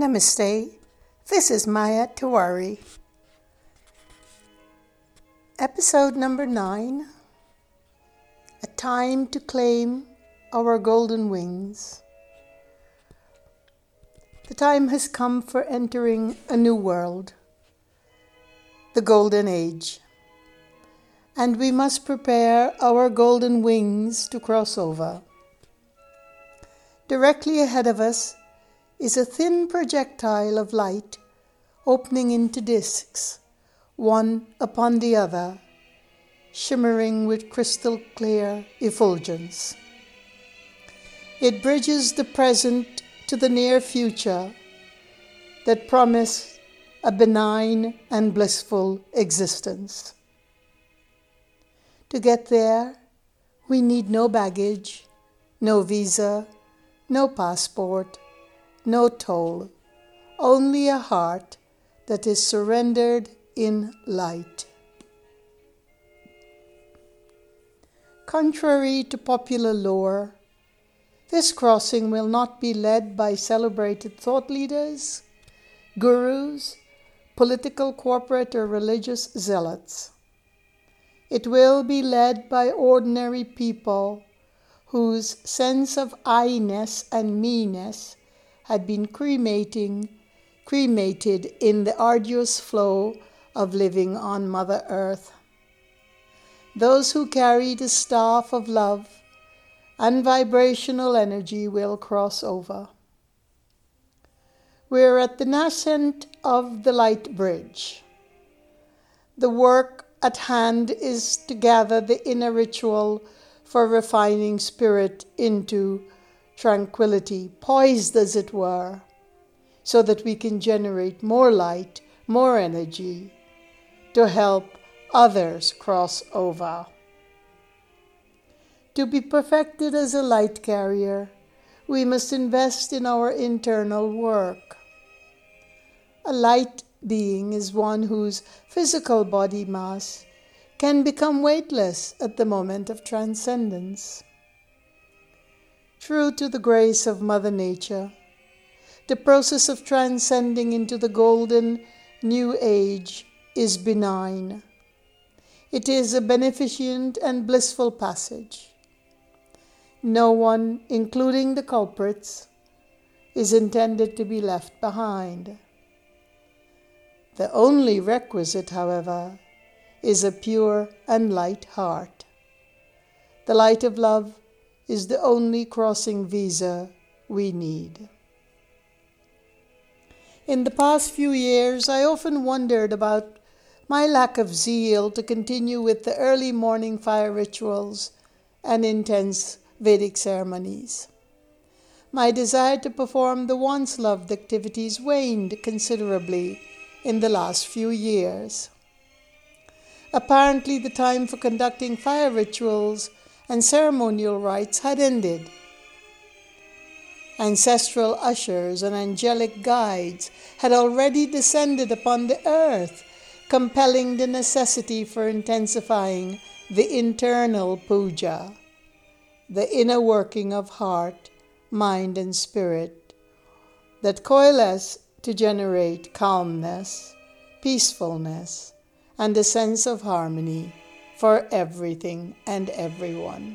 Namaste. This is Maya Tiwari. Episode number nine A Time to Claim Our Golden Wings. The time has come for entering a new world, the Golden Age, and we must prepare our golden wings to cross over. Directly ahead of us is a thin projectile of light opening into disks, one upon the other, shimmering with crystal clear effulgence. It bridges the present to the near future that promise a benign and blissful existence. To get there, we need no baggage, no visa, no passport no toll, only a heart that is surrendered in light. Contrary to popular lore, this crossing will not be led by celebrated thought leaders, gurus, political, corporate, or religious zealots. It will be led by ordinary people whose sense of I ness and me-ness had been cremating, cremated in the arduous flow of living on Mother Earth. Those who carry the staff of love and vibrational energy will cross over. We're at the nascent of the light bridge. The work at hand is to gather the inner ritual for refining spirit into tranquility, poised as it were, so that we can generate more light, more energy to help others cross over. To be perfected as a light carrier, we must invest in our internal work. A light being is one whose physical body mass can become weightless at the moment of transcendence true to the grace of Mother Nature. The process of transcending into the golden new age is benign. It is a beneficent and blissful passage. No one, including the culprits, is intended to be left behind. The only requisite, however, is a pure and light heart. The light of love is the only crossing visa we need. In the past few years, I often wondered about my lack of zeal to continue with the early morning fire rituals and intense Vedic ceremonies. My desire to perform the once loved activities waned considerably in the last few years. Apparently, the time for conducting fire rituals and ceremonial rites had ended. Ancestral ushers and angelic guides had already descended upon the earth, compelling the necessity for intensifying the internal puja, the inner working of heart, mind, and spirit that coalesce to generate calmness, peacefulness, and a sense of harmony for everything and everyone.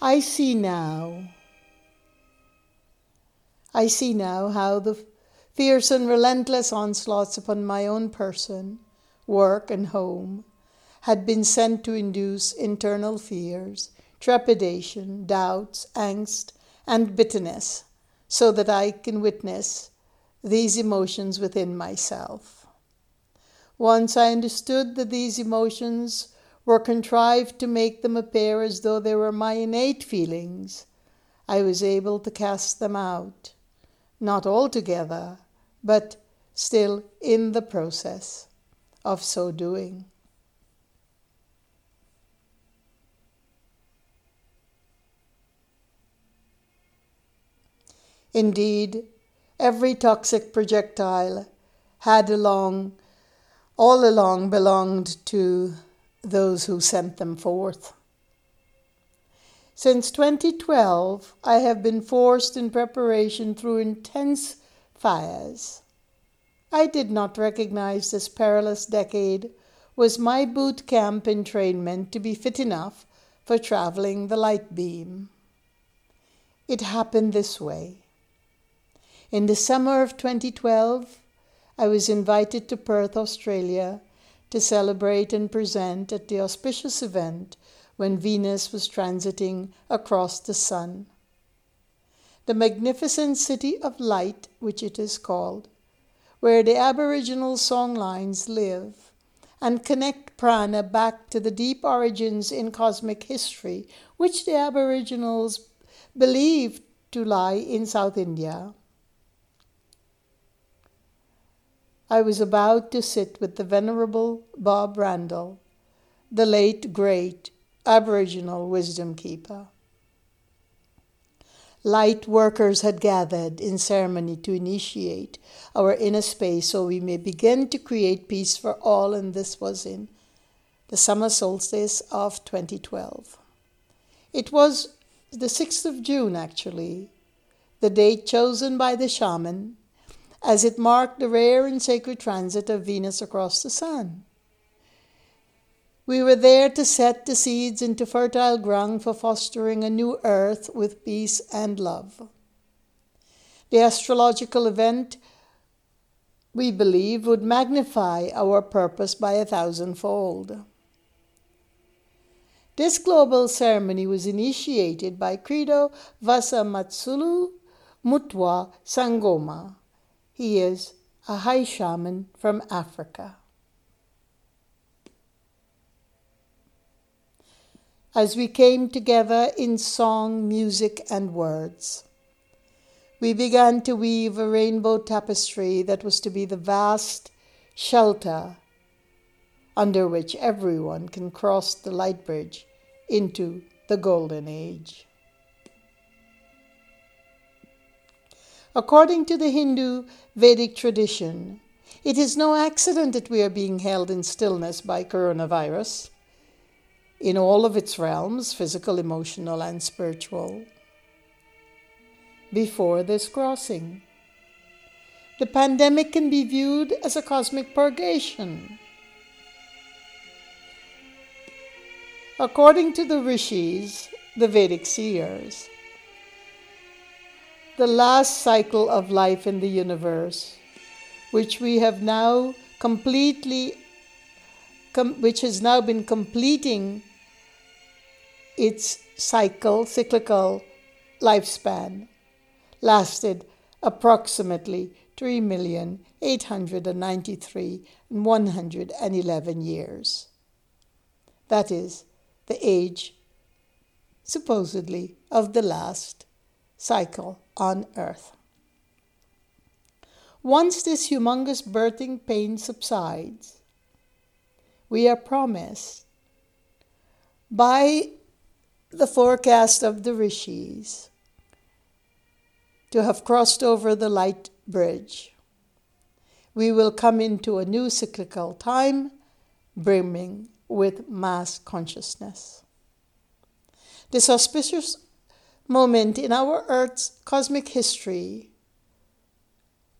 I see now. I see now how the fierce and relentless onslaughts upon my own person, work, and home had been sent to induce internal fears, trepidation, doubts, angst, and bitterness, so that I can witness these emotions within myself. Once I understood that these emotions were contrived to make them appear as though they were my innate feelings, I was able to cast them out, not altogether, but still in the process of so doing. Indeed, every toxic projectile had along, all along belonged to those who sent them forth. Since 2012, I have been forced in preparation through intense fires. I did not recognize this perilous decade was my boot camp entrainment to be fit enough for traveling the light beam. It happened this way. In the summer of 2012, I was invited to Perth, Australia, to celebrate and present at the auspicious event when Venus was transiting across the sun. The magnificent city of light, which it is called, where the Aboriginal songlines live and connect prana back to the deep origins in cosmic history, which the Aboriginals believed to lie in South India. I was about to sit with the Venerable Bob Randall, the late great Aboriginal wisdom keeper. Light workers had gathered in ceremony to initiate our inner space so we may begin to create peace for all, and this was in the summer solstice of 2012. It was the 6th of June, actually, the date chosen by the shaman, as it marked the rare and sacred transit of Venus across the sun. We were there to set the seeds into fertile ground for fostering a new earth with peace and love. The astrological event, we believe, would magnify our purpose by a thousandfold. This global ceremony was initiated by Credo Vusamazulu Mutwa Sangoma. He is a high shaman from Africa. as we came together in song, music, and words. We began to weave a rainbow tapestry that was to be the vast shelter under which everyone can cross the light bridge into the golden age. According to the Hindu Vedic tradition, it is no accident that we are being held in stillness by coronavirus in all of its realms physical, emotional, and spiritual. Before this crossing, the pandemic can be viewed as a cosmic purgation. According to the rishis, the Vedic seers, the last cycle of life in the universe, which we have now completely, com- which has now been completing its cycle, cyclical lifespan lasted approximately 3,893,111 years. That is the age, supposedly, of the last cycle on Earth. Once this humongous birthing pain subsides, we are promised by the forecast of the rishis to have crossed over the light bridge. We will come into a new cyclical time brimming with mass consciousness. This auspicious moment in our Earth's cosmic history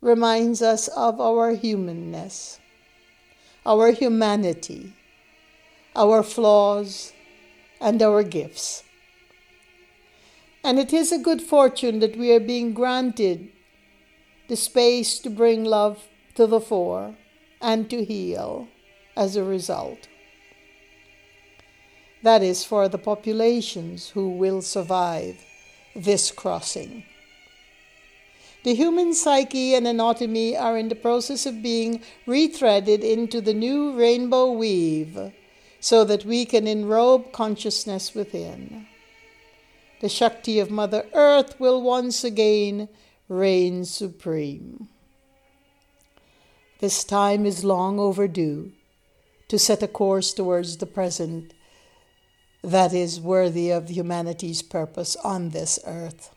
reminds us of our humanness, our humanity, our flaws, and our gifts. And it is a good fortune that we are being granted the space to bring love to the fore and to heal as a result. That is for the populations who will survive this crossing. The human psyche and anatomy are in the process of being rethreaded into the new rainbow weave so that we can enrobe consciousness within. The Shakti of Mother Earth will once again reign supreme. This time is long overdue to set a course towards the present that is worthy of humanity's purpose on this earth.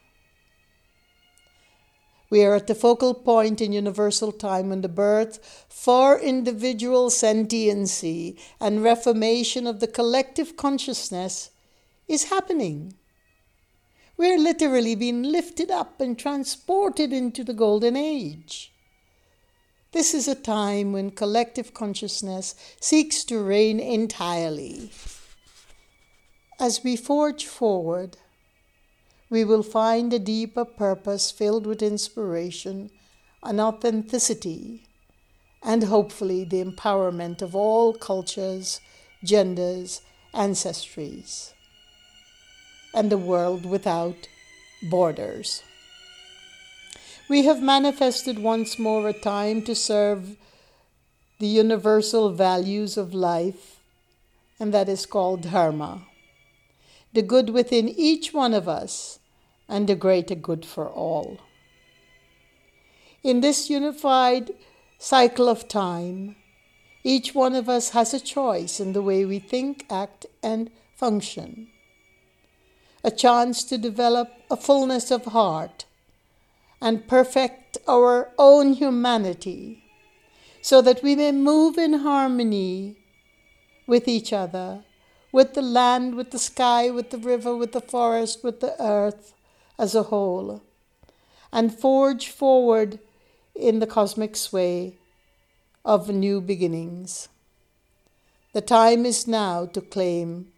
We are at the focal point in universal time when the birth for individual sentiency and reformation of the collective consciousness is happening We're literally being lifted up and transported into the golden age. This is a time when collective consciousness seeks to reign entirely. As we forge forward, we will find a deeper purpose filled with inspiration and authenticity, and hopefully the empowerment of all cultures, genders, ancestries and the world without borders. We have manifested once more a time to serve the universal values of life, and that is called Dharma, the good within each one of us, and the greater good for all. In this unified cycle of time, each one of us has a choice in the way we think, act, and function a chance to develop a fullness of heart and perfect our own humanity so that we may move in harmony with each other, with the land, with the sky, with the river, with the forest, with the earth as a whole, and forge forward in the cosmic sway of new beginnings. The time is now to claim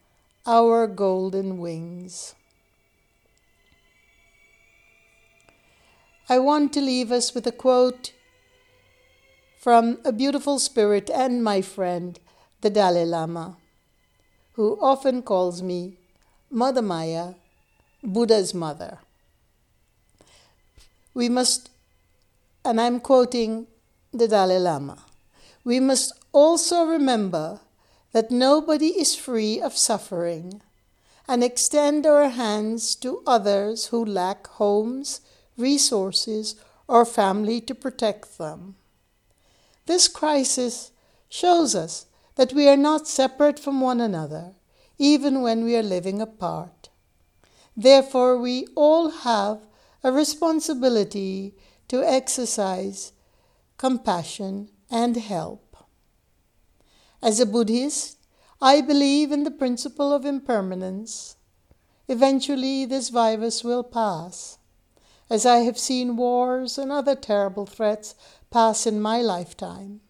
our golden wings. I want to leave us with a quote from a beautiful spirit and my friend, the Dalai Lama, who often calls me Mother Maya, Buddha's mother. We must, and I'm quoting the Dalai Lama, we must also remember that nobody is free of suffering and extend our hands to others who lack homes, resources, or family to protect them. This crisis shows us that we are not separate from one another, even when we are living apart. Therefore, we all have a responsibility to exercise compassion and help. As a Buddhist, I believe in the principle of impermanence. Eventually, this virus will pass as I have seen wars and other terrible threats pass in my lifetime.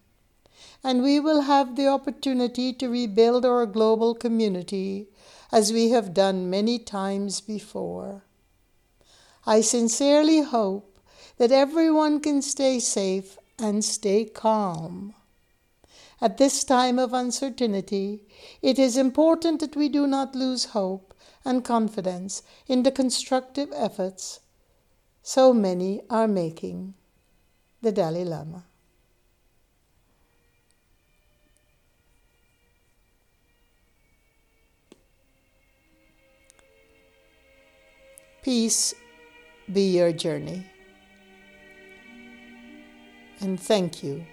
And we will have the opportunity to rebuild our global community as we have done many times before. I sincerely hope that everyone can stay safe and stay calm. At this time of uncertainty, it is important that we do not lose hope and confidence in the constructive efforts so many are making the Dalai Lama. Peace be your journey. And thank you